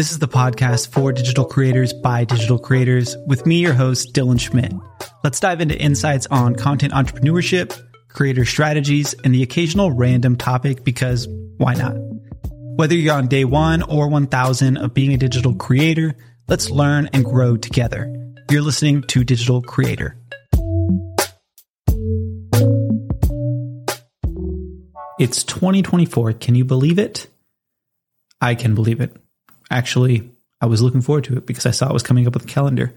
This is the podcast for digital creators by digital creators with me, your host, Dylan Schmidt. Let's dive into insights on content entrepreneurship, creator strategies, and the occasional random topic because why not? Whether you're on day one or 1000 of being a digital creator, let's learn and grow together. You're listening to Digital Creator. It's 2024. Can you believe it? I can believe it. Actually, I was looking forward to it because I saw it was coming up with a calendar.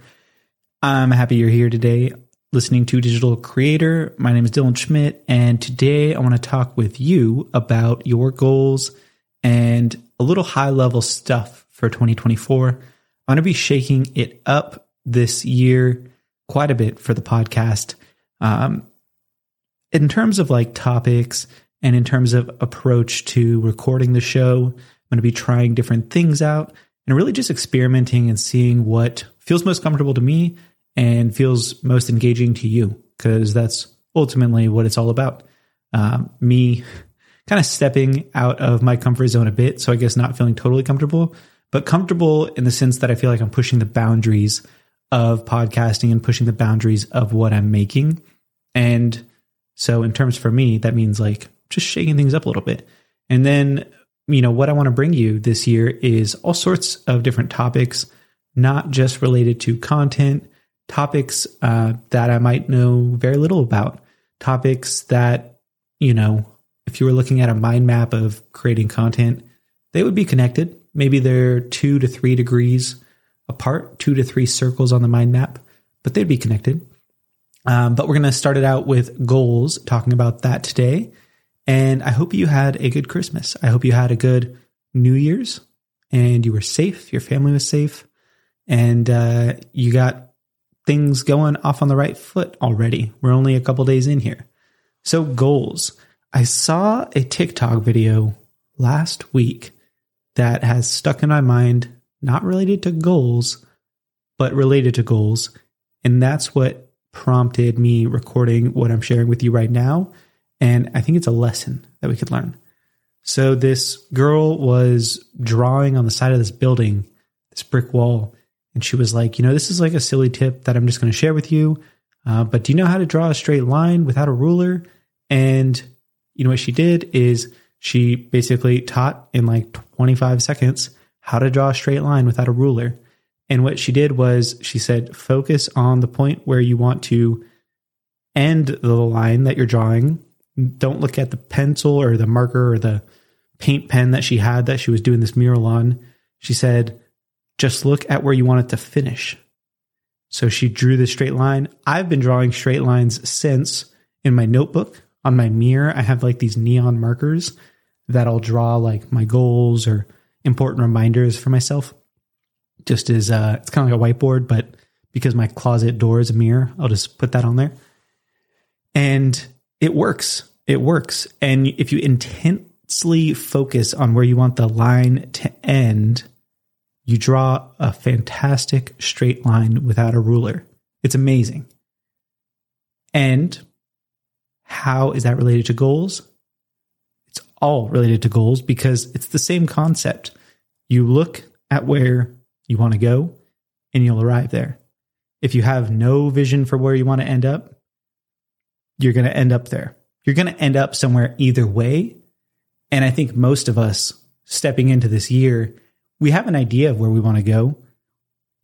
I'm happy you're here today listening to Digital Creator. My name is Dylan Schmidt, and today I want to talk with you about your goals and a little high level stuff for 2024. I'm going to be shaking it up this year quite a bit for the podcast. Um, in terms of like topics and in terms of approach to recording the show, going to be trying different things out and really just experimenting and seeing what feels most comfortable to me and feels most engaging to you, because that's ultimately what it's all about. Um, me kind of stepping out of my comfort zone a bit. So I guess not feeling totally comfortable, but comfortable in the sense that I feel like I'm pushing the boundaries of podcasting and pushing the boundaries of what I'm making. And so, in terms for me, that means like just shaking things up a little bit. And then, you know, what I want to bring you this year is all sorts of different topics, not just related to content, topics uh, that I might know very little about, topics that, you know, if you were looking at a mind map of creating content, they would be connected. Maybe they're two to three degrees apart, two to three circles on the mind map, but they'd be connected. Um, but we're going to start it out with goals, talking about that today. And I hope you had a good Christmas. I hope you had a good New Year's and you were safe, your family was safe, and uh, you got things going off on the right foot already. We're only a couple days in here. So, goals. I saw a TikTok video last week that has stuck in my mind, not related to goals, but related to goals. And that's what prompted me recording what I'm sharing with you right now. And I think it's a lesson that we could learn. So this girl was drawing on the side of this building, this brick wall, and she was like, you know, this is like a silly tip that I'm just going to share with you. Uh, but do you know how to draw a straight line without a ruler? And you know what she did is she basically taught in like 25 seconds how to draw a straight line without a ruler. And what she did was she said, focus on the point where you want to end the line that you're drawing. Don't look at the pencil or the marker or the paint pen that she had that she was doing this mural on. She said, just look at where you want it to finish. So she drew the straight line. I've been drawing straight lines since in my notebook on my mirror. I have like these neon markers that I'll draw like my goals or important reminders for myself just as uh, it's kind of like a whiteboard, but because my closet door is a mirror, I'll just put that on there. And it works. It works. And if you intensely focus on where you want the line to end, you draw a fantastic straight line without a ruler. It's amazing. And how is that related to goals? It's all related to goals because it's the same concept. You look at where you want to go and you'll arrive there. If you have no vision for where you want to end up, you're going to end up there. You're going to end up somewhere either way. And I think most of us stepping into this year, we have an idea of where we want to go.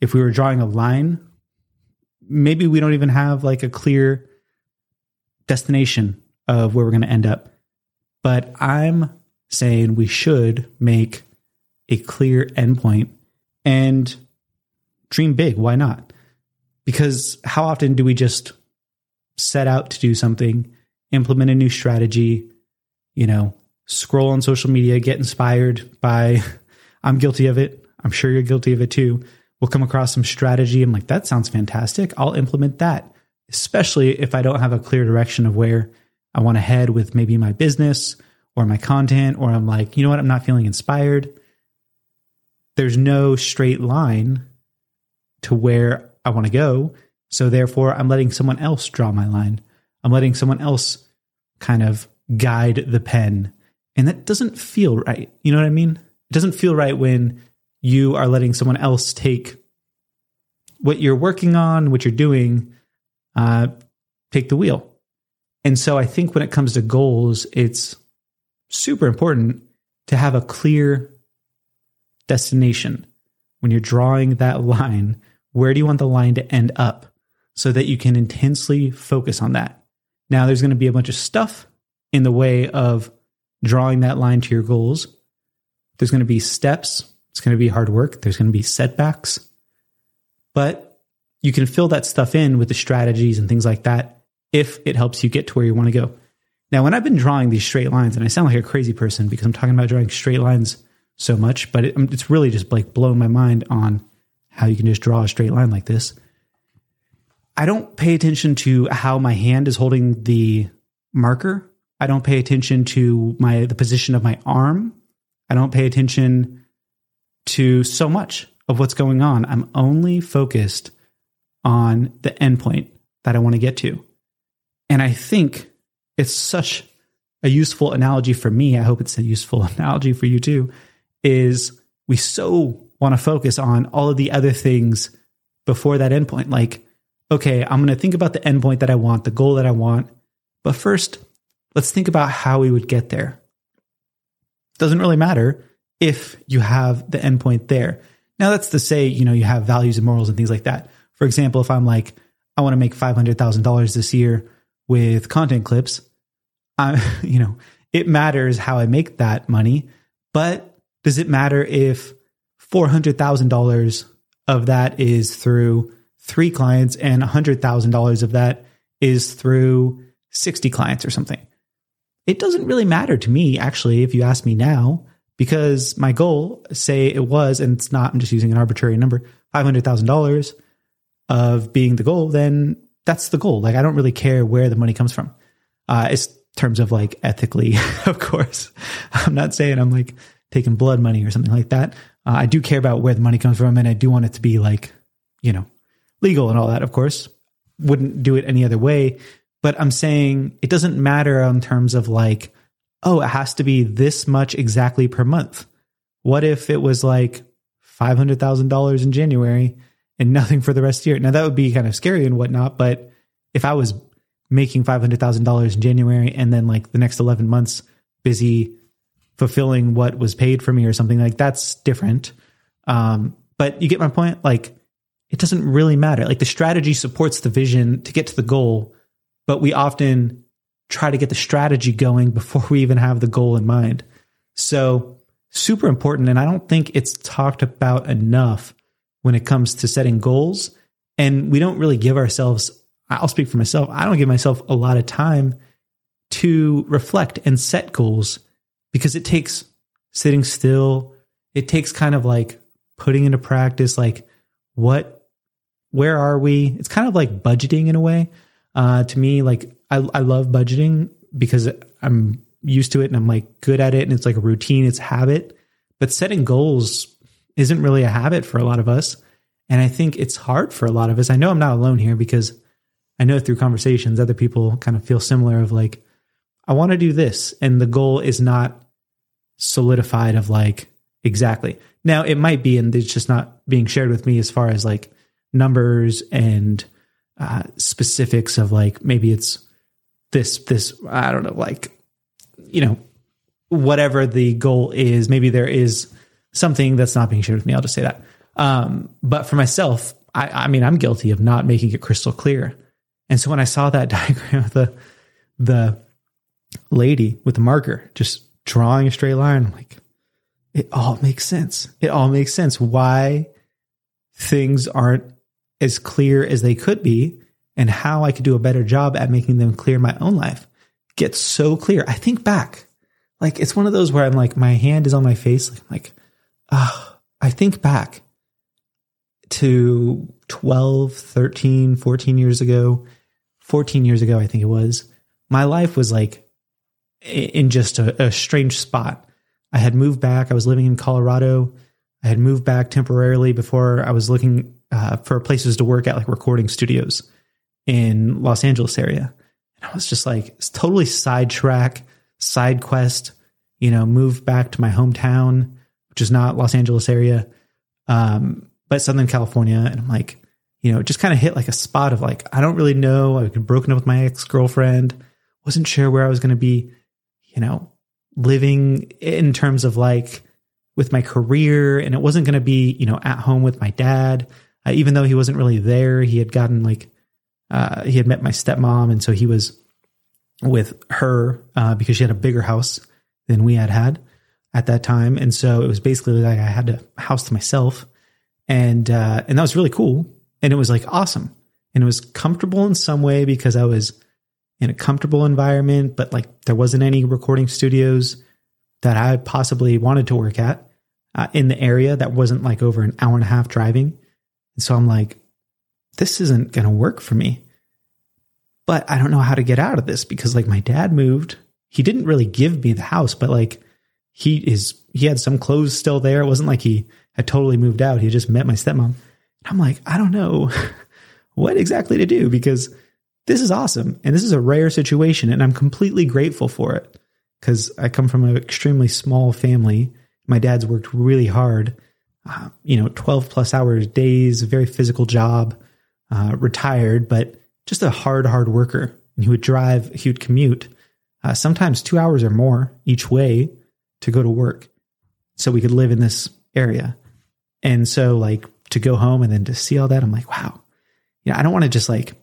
If we were drawing a line, maybe we don't even have like a clear destination of where we're going to end up. But I'm saying we should make a clear endpoint and dream big. Why not? Because how often do we just set out to do something, implement a new strategy, you know, scroll on social media, get inspired by, I'm guilty of it. I'm sure you're guilty of it too. We'll come across some strategy. I'm like, that sounds fantastic. I'll implement that, especially if I don't have a clear direction of where I want to head with maybe my business or my content, or I'm like, you know what, I'm not feeling inspired there's no straight line to where I want to go. So therefore, I'm letting someone else draw my line. I'm letting someone else kind of guide the pen. And that doesn't feel right. You know what I mean? It doesn't feel right when you are letting someone else take what you're working on, what you're doing, uh, take the wheel. And so I think when it comes to goals, it's super important to have a clear destination. When you're drawing that line, where do you want the line to end up so that you can intensely focus on that? Now, there's going to be a bunch of stuff in the way of drawing that line to your goals. There's going to be steps. It's going to be hard work. There's going to be setbacks. But you can fill that stuff in with the strategies and things like that if it helps you get to where you want to go. Now, when I've been drawing these straight lines, and I sound like a crazy person because I'm talking about drawing straight lines so much, but it, it's really just like blowing my mind on how you can just draw a straight line like this. I don't pay attention to how my hand is holding the marker. I don't pay attention to my the position of my arm. I don't pay attention to so much of what's going on. I'm only focused on the endpoint that I want to get to. And I think it's such a useful analogy for me. I hope it's a useful analogy for you too. Is we so want to focus on all of the other things before that endpoint. Like, okay, I'm going to think about the endpoint that I want, the goal that I want. But first, let's think about how we would get there. Doesn't really matter if you have the endpoint there. Now, that's to say, you know, you have values and morals and things like that. For example, if I'm like, I want to make $500,000 this year with content clips, I, you know, it matters how I make that money, but does it matter if $400,000 of that is through three clients and $100,000 of that is through 60 clients or something? It doesn't really matter to me, actually, if you ask me now, because my goal, say it was, and it's not, I'm just using an arbitrary number, $500,000 of being the goal, then that's the goal. Like, I don't really care where the money comes from. Uh, it's terms of like ethically, of course. I'm not saying I'm like taking blood money or something like that. Uh, I do care about where the money comes from, and I do want it to be like, you know, legal and all that. Of course, wouldn't do it any other way. But I'm saying it doesn't matter in terms of like, oh, it has to be this much exactly per month. What if it was like five hundred thousand dollars in January and nothing for the rest of the year? Now that would be kind of scary and whatnot. But if I was making five hundred thousand dollars in January and then like the next eleven months busy fulfilling what was paid for me or something like that's different. Um, but you get my point. Like it doesn't really matter. Like the strategy supports the vision to get to the goal, but we often try to get the strategy going before we even have the goal in mind. So super important. And I don't think it's talked about enough when it comes to setting goals. And we don't really give ourselves, I'll speak for myself. I don't give myself a lot of time to reflect and set goals because it takes sitting still. It takes kind of like putting into practice, like what, where are we? It's kind of like budgeting in a way. Uh, to me, like I, I love budgeting because I'm used to it and I'm like good at it and it's like a routine, it's habit. But setting goals isn't really a habit for a lot of us. And I think it's hard for a lot of us. I know I'm not alone here because I know through conversations, other people kind of feel similar of like, I want to do this. And the goal is not solidified of like, exactly. Now it might be, and it's just not being shared with me as far as like numbers and uh, specifics of like, maybe it's this, this, I don't know, like, you know, whatever the goal is, maybe there is something that's not being shared with me. I'll just say that. Um, but for myself, I, I mean, I'm guilty of not making it crystal clear. And so when I saw that diagram of the, the lady with the marker just drawing a straight line. I'm like, it all makes sense. It all makes sense why things aren't as clear as they could be and how I could do a better job at making them clear in my own life. Get so clear. I think back. Like it's one of those where I'm like, my hand is on my face. Like, I'm like, ah, I think back to 12, 13, 14 years ago, 14 years ago, I think it was. My life was like in just a, a strange spot. I had moved back. I was living in Colorado. I had moved back temporarily before I was looking uh, for places to work at, like recording studios in Los Angeles area. And I was just like totally sidetrack, side quest. You know, move back to my hometown, which is not Los Angeles area. Um, but Southern California, and I'm like, you know, it just kind of hit like a spot of like, I don't really know. I had broken up with my ex girlfriend, wasn't sure where I was going to be, you know, living in terms of like with my career. And it wasn't going to be, you know, at home with my dad. Uh, even though he wasn't really there, he had gotten like, uh, he had met my stepmom. And so he was with her uh, because she had a bigger house than we had had at that time. And so it was basically like I had a house to myself. And, uh, and that was really cool. And it was like awesome. And it was comfortable in some way because I was in a comfortable environment, but like there wasn't any recording studios that I possibly wanted to work at uh, in the area that wasn't like over an hour and a half driving. And so I'm like, this isn't going to work for me. But I don't know how to get out of this because like my dad moved. He didn't really give me the house, but like he is, he had some clothes still there. It wasn't like he had totally moved out. He just met my stepmom. I'm like, I don't know what exactly to do because this is awesome. And this is a rare situation. And I'm completely grateful for it because I come from an extremely small family. My dad's worked really hard, uh, you know, 12 plus hours days, very physical job, uh, retired, but just a hard, hard worker. And he would drive, he would commute, uh, sometimes two hours or more each way to go to work. So we could live in this area. And so, like, to go home and then to see all that, I'm like, wow, you know, I don't want to just like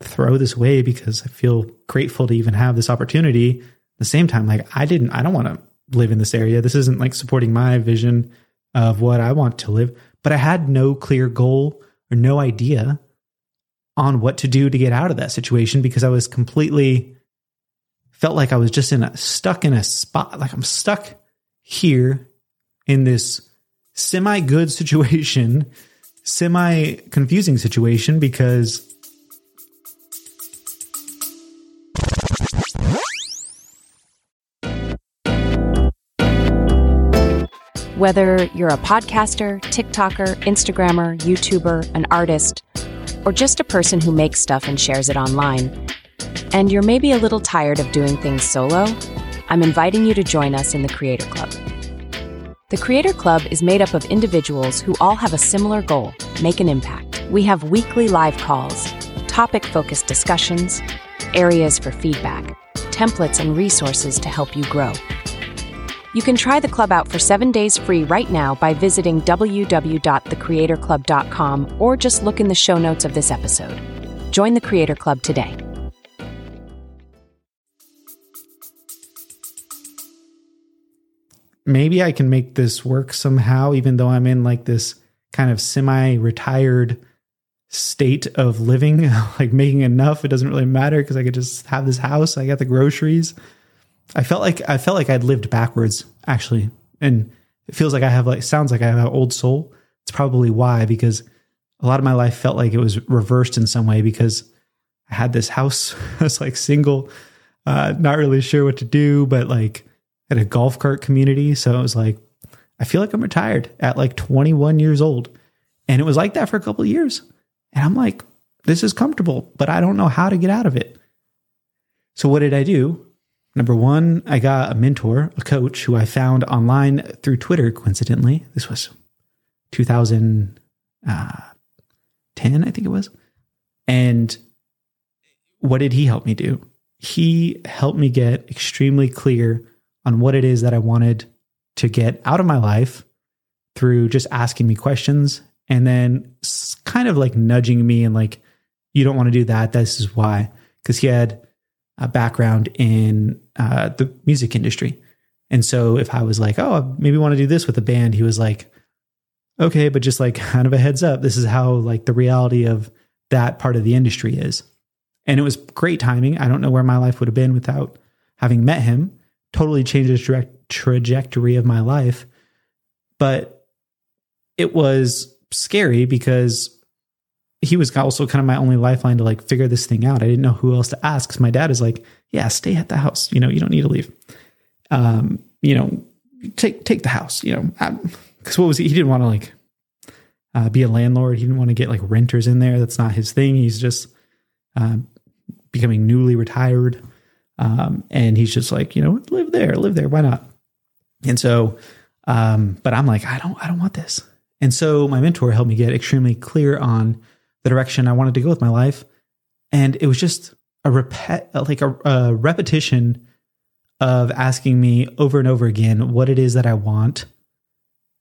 throw this away because I feel grateful to even have this opportunity. At the same time, like I didn't, I don't want to live in this area. This isn't like supporting my vision of what I want to live, but I had no clear goal or no idea on what to do to get out of that situation because I was completely felt like I was just in a stuck in a spot. Like I'm stuck here in this semi good situation, semi confusing situation because Whether you're a podcaster, TikToker, Instagrammer, YouTuber, an artist, or just a person who makes stuff and shares it online, and you're maybe a little tired of doing things solo, I'm inviting you to join us in the Creator Club. The Creator Club is made up of individuals who all have a similar goal make an impact. We have weekly live calls, topic focused discussions, areas for feedback, templates, and resources to help you grow. You can try the club out for seven days free right now by visiting www.thecreatorclub.com or just look in the show notes of this episode. Join the Creator Club today. maybe I can make this work somehow, even though I'm in like this kind of semi retired state of living, like making enough. It doesn't really matter because I could just have this house. I got the groceries. I felt like I felt like I'd lived backwards actually, and it feels like I have like sounds like I have an old soul. It's probably why because a lot of my life felt like it was reversed in some way because I had this house. I was like single, uh, not really sure what to do, but like at a golf cart community. So it was like, I feel like I'm retired at like 21 years old. And it was like that for a couple of years. And I'm like, this is comfortable, but I don't know how to get out of it. So what did I do? Number one, I got a mentor, a coach who I found online through Twitter, coincidentally. This was 2010, uh, I think it was. And what did he help me do? He helped me get extremely clear on what it is that I wanted to get out of my life through just asking me questions and then kind of like nudging me and like, you don't want to do that. This is why. Because he had a background in uh, the music industry. And so if I was like, oh, maybe want to do this with a band, he was like, okay, but just like kind of a heads up. This is how like the reality of that part of the industry is. And it was great timing. I don't know where my life would have been without having met him totally changed the tra- trajectory of my life. But it was scary because he was also kind of my only lifeline to like figure this thing out. I didn't know who else to ask because my dad is like, yeah, stay at the house. You know, you don't need to leave. Um, you know, take take the house. You know, because what was he? He didn't want to like uh, be a landlord. He didn't want to get like renters in there. That's not his thing. He's just uh, becoming newly retired. Um, and he's just like, you know, live there, live there. Why not? And so, um, but I'm like, I don't, I don't want this. And so my mentor helped me get extremely clear on the direction I wanted to go with my life. And it was just a repet, like a, a repetition of asking me over and over again what it is that I want.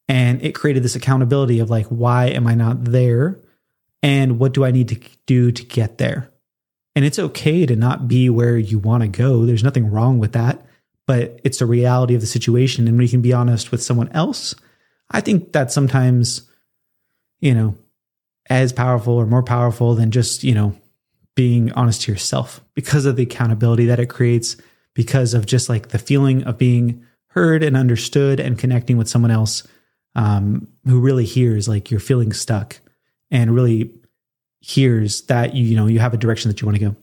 And it created this accountability of like, why am I not there? And what do I need to do to get there? And it's okay to not be where you want to go. There's nothing wrong with that, but it's a reality of the situation. And you can be honest with someone else, I think that sometimes, you know, as powerful or more powerful than just, you know, being honest to yourself because of the accountability that it creates, because of just like the feeling of being heard and understood and connecting with someone else um, who really hears like you're feeling stuck and really hears that you you know you have a direction that you want to go.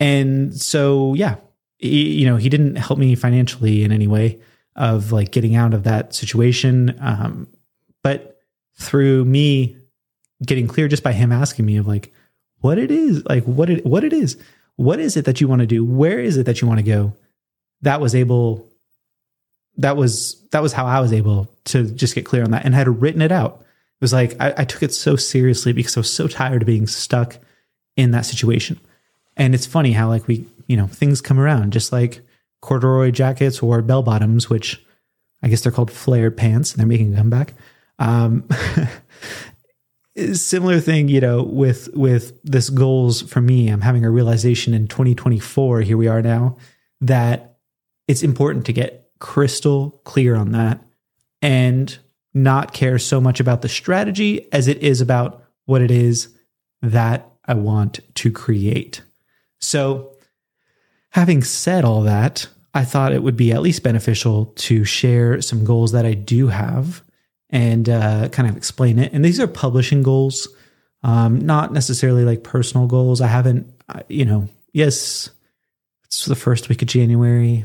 And so yeah, he, you know he didn't help me financially in any way of like getting out of that situation, um, but through me getting clear just by him asking me of like what it is, like what it what it is, what is it that you want to do, where is it that you want to go. That was able. That was that was how I was able to just get clear on that and had written it out it was like I, I took it so seriously because I was so tired of being stuck in that situation. And it's funny how like we, you know, things come around just like corduroy jackets or bell bottoms, which I guess they're called flared pants and they're making a comeback. Um, similar thing, you know, with with this goals for me. I'm having a realization in 2024. Here we are now that it's important to get crystal clear on that and not care so much about the strategy as it is about what it is that I want to create. So, having said all that, I thought it would be at least beneficial to share some goals that I do have and uh, kind of explain it. And these are publishing goals, um, not necessarily like personal goals. I haven't, you know, yes, it's the first week of January.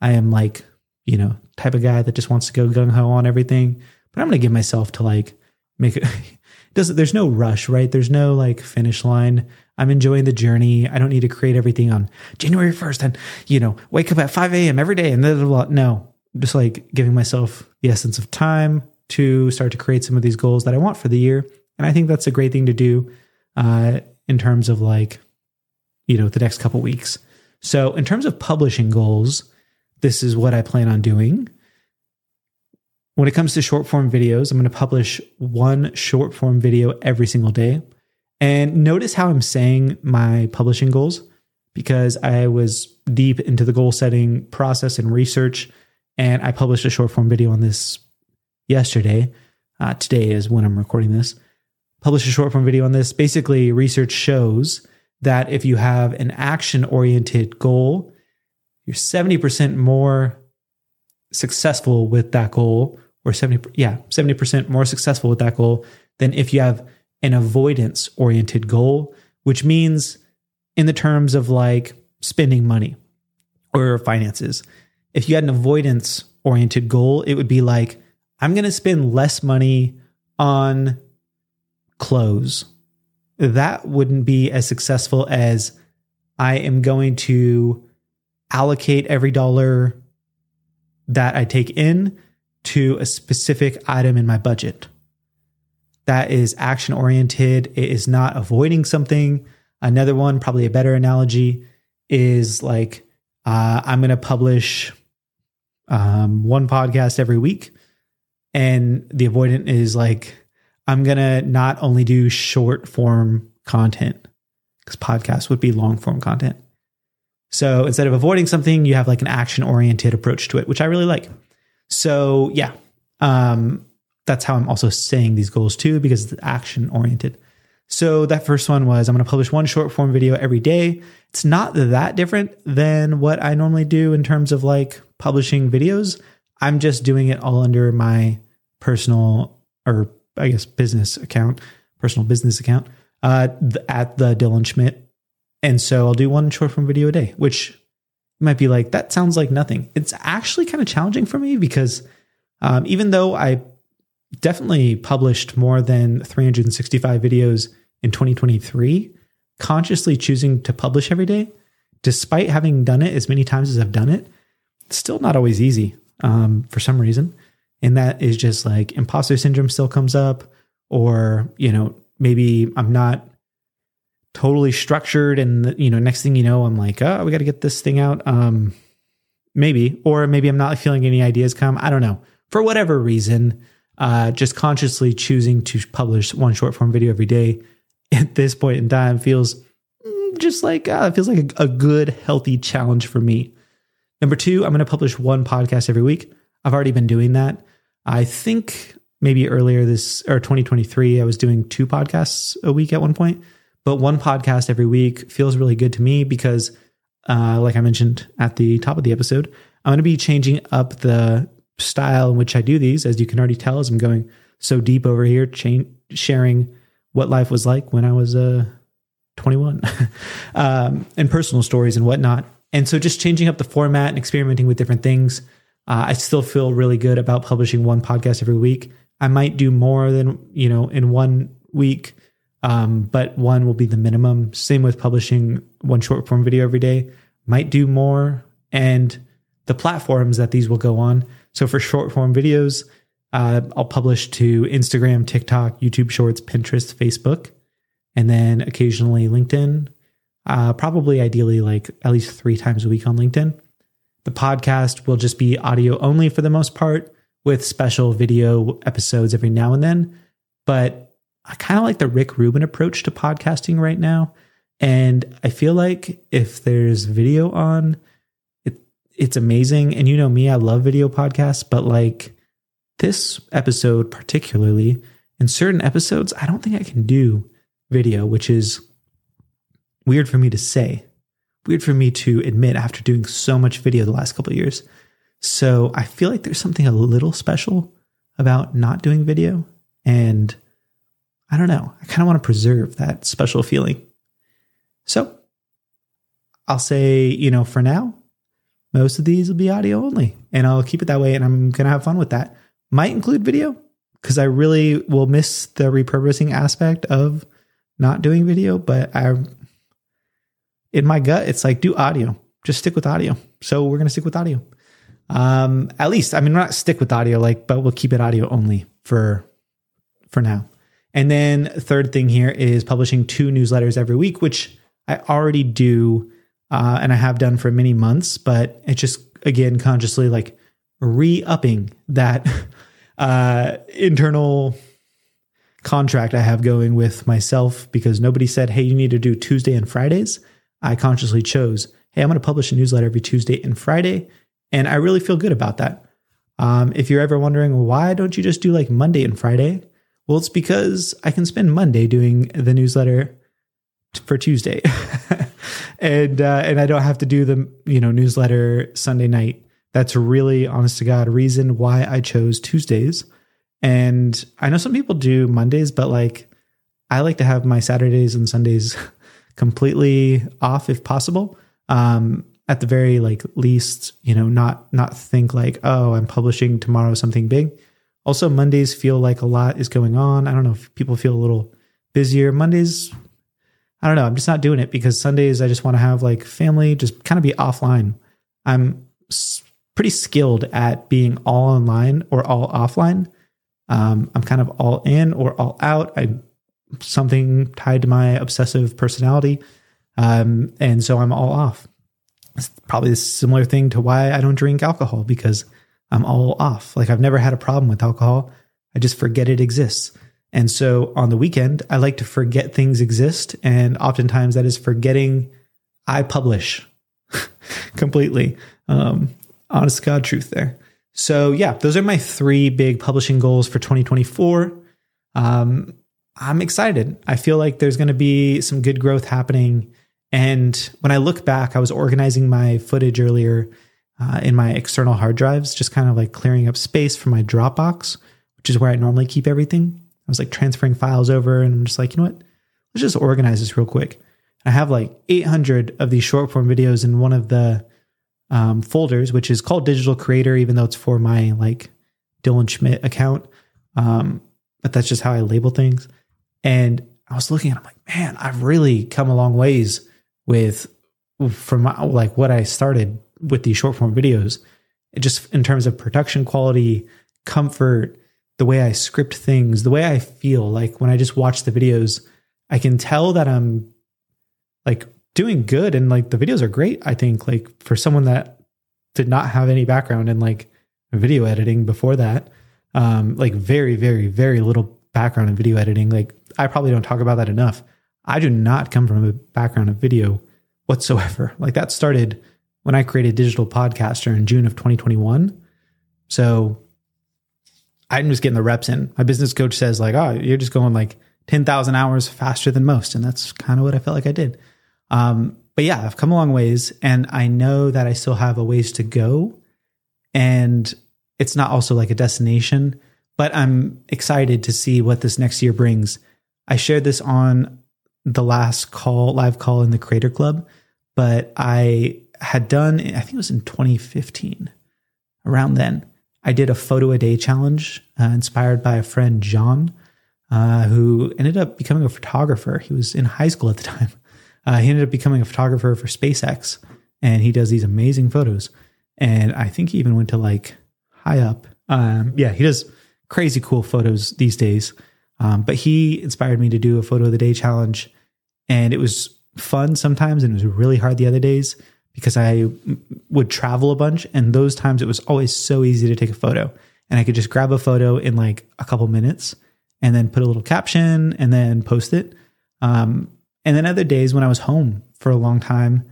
I am like you know, type of guy that just wants to go gung ho on everything. But I'm going to give myself to like make it. Does there's no rush, right? There's no like finish line. I'm enjoying the journey. I don't need to create everything on January 1st and, you know, wake up at 5 a.m. every day and blah, blah, blah. No, just like giving myself the essence of time to start to create some of these goals that I want for the year. And I think that's a great thing to do uh, in terms of like, you know, the next couple weeks. So in terms of publishing goals, this is what I plan on doing. When it comes to short form videos, I'm going to publish one short form video every single day. And notice how I'm saying my publishing goals because I was deep into the goal setting process and research. And I published a short form video on this yesterday. Uh, today is when I'm recording this. Published a short form video on this. Basically, research shows that if you have an action oriented goal, you're 70% more successful with that goal or 70 yeah 70% more successful with that goal than if you have an avoidance oriented goal which means in the terms of like spending money or finances if you had an avoidance oriented goal it would be like i'm going to spend less money on clothes that wouldn't be as successful as i am going to allocate every dollar that I take in to a specific item in my budget. That is action oriented. It is not avoiding something. Another one, probably a better analogy, is like uh, I'm going to publish um, one podcast every week. And the avoidant is like, I'm going to not only do short form content, because podcasts would be long form content. So instead of avoiding something, you have like an action oriented approach to it, which I really like. So yeah, um, that's how I'm also saying these goals too, because it's action oriented. So that first one was I'm going to publish one short form video every day. It's not that different than what I normally do in terms of like publishing videos. I'm just doing it all under my personal or I guess business account, personal business account uh, at the Dylan Schmidt and so I'll do one short form video a day, which might be like, that sounds like nothing. It's actually kind of challenging for me because um, even though I definitely published more than 365 videos in 2023, consciously choosing to publish every day, despite having done it as many times as I've done it, still not always easy um, for some reason. And that is just like imposter syndrome still comes up, or, you know, maybe I'm not totally structured. And, you know, next thing you know, I'm like, oh, we got to get this thing out. Um, maybe, or maybe I'm not feeling any ideas come. I don't know. For whatever reason, uh, just consciously choosing to publish one short form video every day at this point in time feels mm, just like uh, feels like a, a good, healthy challenge for me. Number two, I'm going to publish one podcast every week. I've already been doing that. I think maybe earlier this or 2023, I was doing two podcasts a week at one point, but one podcast every week feels really good to me because, uh, like I mentioned at the top of the episode, I'm going to be changing up the style in which I do these, as you can already tell, as I'm going so deep over here, sharing what life was like when I was uh, 21 um, and personal stories and whatnot. And so just changing up the format and experimenting with different things. Uh, I still feel really good about publishing one podcast every week. I might do more than, you know, in one week, um, but one will be the minimum. Same with publishing one short form video every day. Might do more. And the platforms that these will go on so for short form videos, uh, I'll publish to Instagram, TikTok, YouTube Shorts, Pinterest, Facebook, and then occasionally LinkedIn. Uh, probably ideally like at least three times a week on LinkedIn. The podcast will just be audio only for the most part, with special video episodes every now and then. But I kind of like the Rick Rubin approach to podcasting right now. And I feel like if there's video on, it, it's amazing. And you know me, I love video podcasts, but like this episode particularly, in certain episodes, I don't think I can do video, which is weird for me to say, weird for me to admit after doing so much video the last couple years. So I feel like there's something a little special about not doing video. And I don't know, I kind of want to preserve that special feeling. So I'll say, you know, for now, most of these will be audio only and I'll keep it that way and I'm going to have fun with that. Might include video because I really will miss the repurposing aspect of not doing video, but I in my gut it's like do audio. Just stick with audio. So we're going to stick with audio. Um at least I mean we're not stick with audio like but we'll keep it audio only for for now. And then third thing here is publishing two newsletters every week which I already do uh, and I have done for many months, but it's just again consciously like re-upping that uh, internal contract I have going with myself because nobody said, "Hey, you need to do Tuesday and Fridays." I consciously chose, "Hey, I'm going to publish a newsletter every Tuesday and Friday," and I really feel good about that. Um, if you're ever wondering why don't you just do like Monday and Friday, well, it's because I can spend Monday doing the newsletter for Tuesday. and uh, and I don't have to do the you know newsletter Sunday night. That's really honest to God reason why I chose Tuesdays. And I know some people do Mondays, but like I like to have my Saturdays and Sundays completely off if possible. Um, at the very like least, you know, not not think like, oh, I'm publishing tomorrow something big. Also, Mondays feel like a lot is going on. I don't know if people feel a little busier. Mondays I don't know. I'm just not doing it because Sundays I just want to have like family, just kind of be offline. I'm pretty skilled at being all online or all offline. Um, I'm kind of all in or all out. I something tied to my obsessive personality, um, and so I'm all off. It's probably a similar thing to why I don't drink alcohol because I'm all off. Like I've never had a problem with alcohol. I just forget it exists. And so on the weekend, I like to forget things exist. And oftentimes that is forgetting I publish completely. Um, honest God truth there. So yeah, those are my three big publishing goals for 2024. Um, I'm excited. I feel like there's going to be some good growth happening. And when I look back, I was organizing my footage earlier uh, in my external hard drives, just kind of like clearing up space for my Dropbox, which is where I normally keep everything. I was like transferring files over and I'm just like, you know what? Let's just organize this real quick. I have like 800 of these short form videos in one of the um, folders, which is called Digital Creator, even though it's for my like Dylan Schmidt account. Um, but that's just how I label things. And I was looking at, it, I'm like, man, I've really come a long ways with from like what I started with these short form videos. It just in terms of production quality, comfort, the way I script things, the way I feel. Like when I just watch the videos, I can tell that I'm like doing good and like the videos are great. I think like for someone that did not have any background in like video editing before that, um, like very, very, very little background in video editing. Like I probably don't talk about that enough. I do not come from a background of video whatsoever. Like that started when I created Digital Podcaster in June of 2021. So I'm just getting the reps in. My business coach says like, "Oh, you're just going like 10,000 hours faster than most." And that's kind of what I felt like I did. Um, but yeah, I've come a long ways and I know that I still have a ways to go. And it's not also like a destination, but I'm excited to see what this next year brings. I shared this on the last call, live call in the Creator Club, but I had done, I think it was in 2015, around then. I did a photo a day challenge uh, inspired by a friend, John, uh, who ended up becoming a photographer. He was in high school at the time. Uh, he ended up becoming a photographer for SpaceX and he does these amazing photos. And I think he even went to like high up. Um, yeah, he does crazy cool photos these days. Um, but he inspired me to do a photo of the day challenge. And it was fun sometimes and it was really hard the other days because I would travel a bunch. And those times it was always so easy to take a photo. And I could just grab a photo in like a couple minutes and then put a little caption and then post it. Um, and then other days when I was home for a long time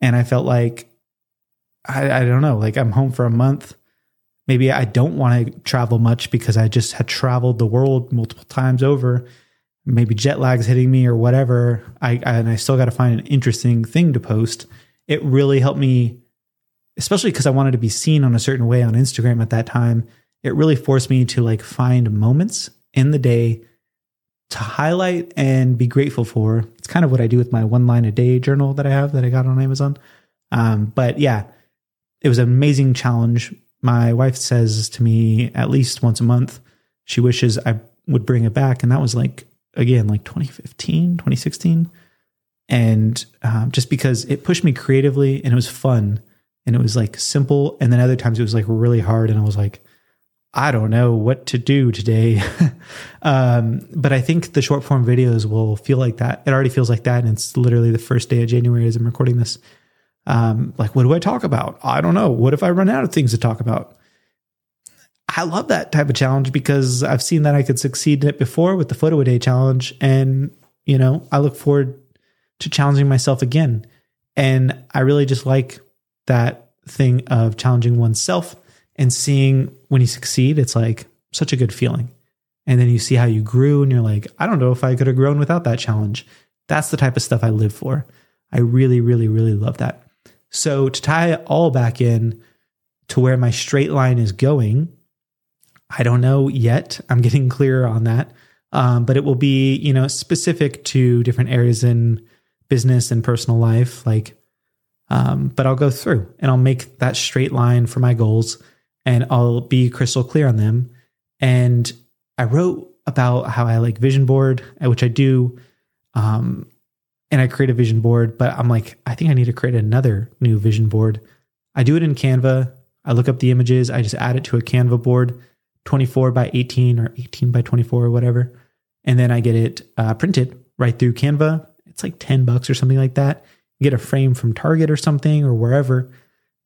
and I felt like, I, I don't know, like I'm home for a month. Maybe I don't want to travel much because I just had traveled the world multiple times over. Maybe jet lag's hitting me or whatever. I, I and I still got to find an interesting thing to post. It really helped me, especially because I wanted to be seen on a certain way on Instagram at that time. It really forced me to like find moments in the day to highlight and be grateful for. It's kind of what I do with my one line a day journal that I have that I got on Amazon. Um, but yeah, it was an amazing challenge. My wife says to me at least once a month, she wishes I would bring it back. And that was like, again, like 2015, 2016. And um, just because it pushed me creatively and it was fun and it was like simple. And then other times it was like really hard. And I was like, I don't know what to do today. um, but I think the short form videos will feel like that. It already feels like that. And it's literally the first day of January as I'm recording this. Um, like, what do I talk about? I don't know. What if I run out of things to talk about? I love that type of challenge because I've seen that I could succeed in it before with the photo a day challenge. And, you know, I look forward to challenging myself again. And I really just like that thing of challenging oneself and seeing when you succeed, it's like such a good feeling. And then you see how you grew and you're like, I don't know if I could have grown without that challenge. That's the type of stuff I live for. I really, really, really love that. So to tie it all back in to where my straight line is going, I don't know yet. I'm getting clearer on that. Um, but it will be, you know, specific to different areas in business and personal life. Like, um, but I'll go through and I'll make that straight line for my goals and I'll be crystal clear on them. And I wrote about how I like vision board, which I do. Um, and I create a vision board, but I'm like, I think I need to create another new vision board. I do it in Canva. I look up the images, I just add it to a Canva board, 24 by 18 or 18 by 24 or whatever. And then I get it uh, printed right through Canva. It's like 10 bucks or something like that. get a frame from Target or something or wherever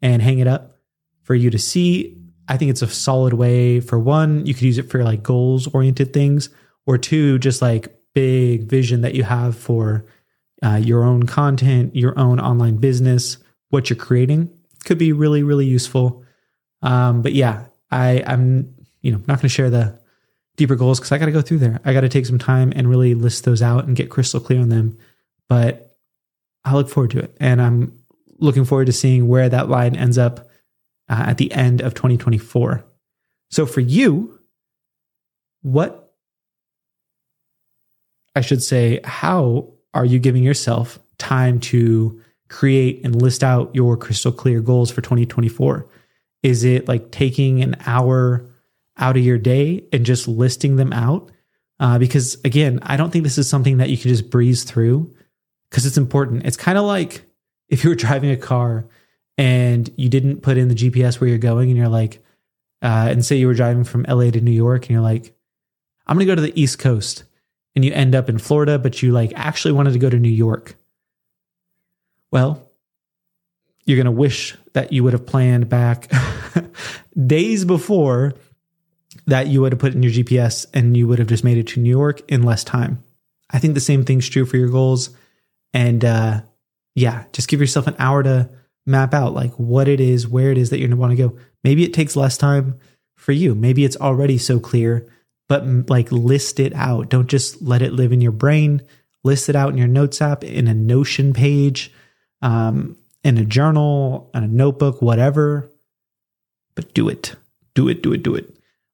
and hang it up for you to see I think it's a solid way for one, you could use it for like goals oriented things, or two, just like big vision that you have for uh, your own content, your own online business, what you're creating could be really, really useful. Um, but yeah, I, I'm, you know, not going to share the deeper goals because I got to go through there. I got to take some time and really list those out and get crystal clear on them. But I look forward to it. And I'm looking forward to seeing where that line ends up uh, at the end of 2024. So for you, what I should say, how are you giving yourself time to create and list out your crystal clear goals for 2024? Is it like taking an hour out of your day and just listing them out? Uh, because again, I don't think this is something that you can just breeze through because it's important. It's kind of like if you were driving a car and you didn't put in the GPS where you're going and you're like, uh, and say you were driving from LA to New York and you're like, I'm going to go to the East Coast. And you end up in Florida, but you like actually wanted to go to New York. Well, you're going to wish that you would have planned back days before that you would have put in your GPS and you would have just made it to New York in less time. I think the same thing's true for your goals. And uh, yeah, just give yourself an hour to map out like what it is, where it is that you're to want to go. Maybe it takes less time for you. Maybe it's already so clear, but like list it out. Don't just let it live in your brain. List it out in your notes app, in a Notion page, um, in a journal, in a notebook, whatever. But do it. Do it, do it, do it.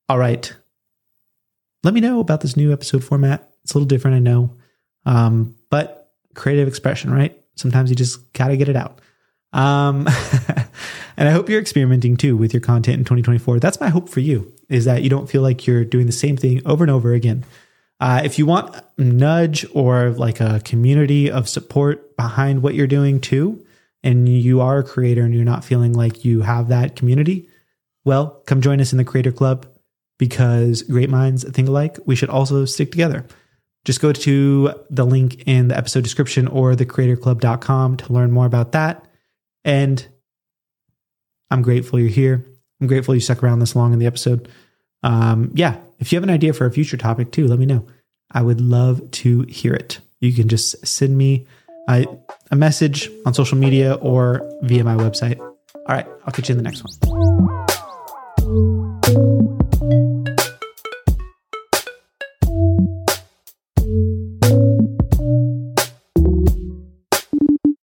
All right. Let me know about this new episode format. It's a little different, I know. Um, but creative expression, right? Sometimes you just got to get it out. Um, and I hope you're experimenting too with your content in 2024. That's my hope for you is that you don't feel like you're doing the same thing over and over again. Uh, if you want nudge or like a community of support behind what you're doing too, and you are a creator and you're not feeling like you have that community, well, come join us in the Creator Club because great minds think alike. We should also stick together. Just go to the link in the episode description or thecreatorclub.com to learn more about that. And I'm grateful you're here. I'm grateful you stuck around this long in the episode. Um, yeah, if you have an idea for a future topic too, let me know. I would love to hear it. You can just send me a, a message on social media or via my website. All right, I'll catch you in the next one.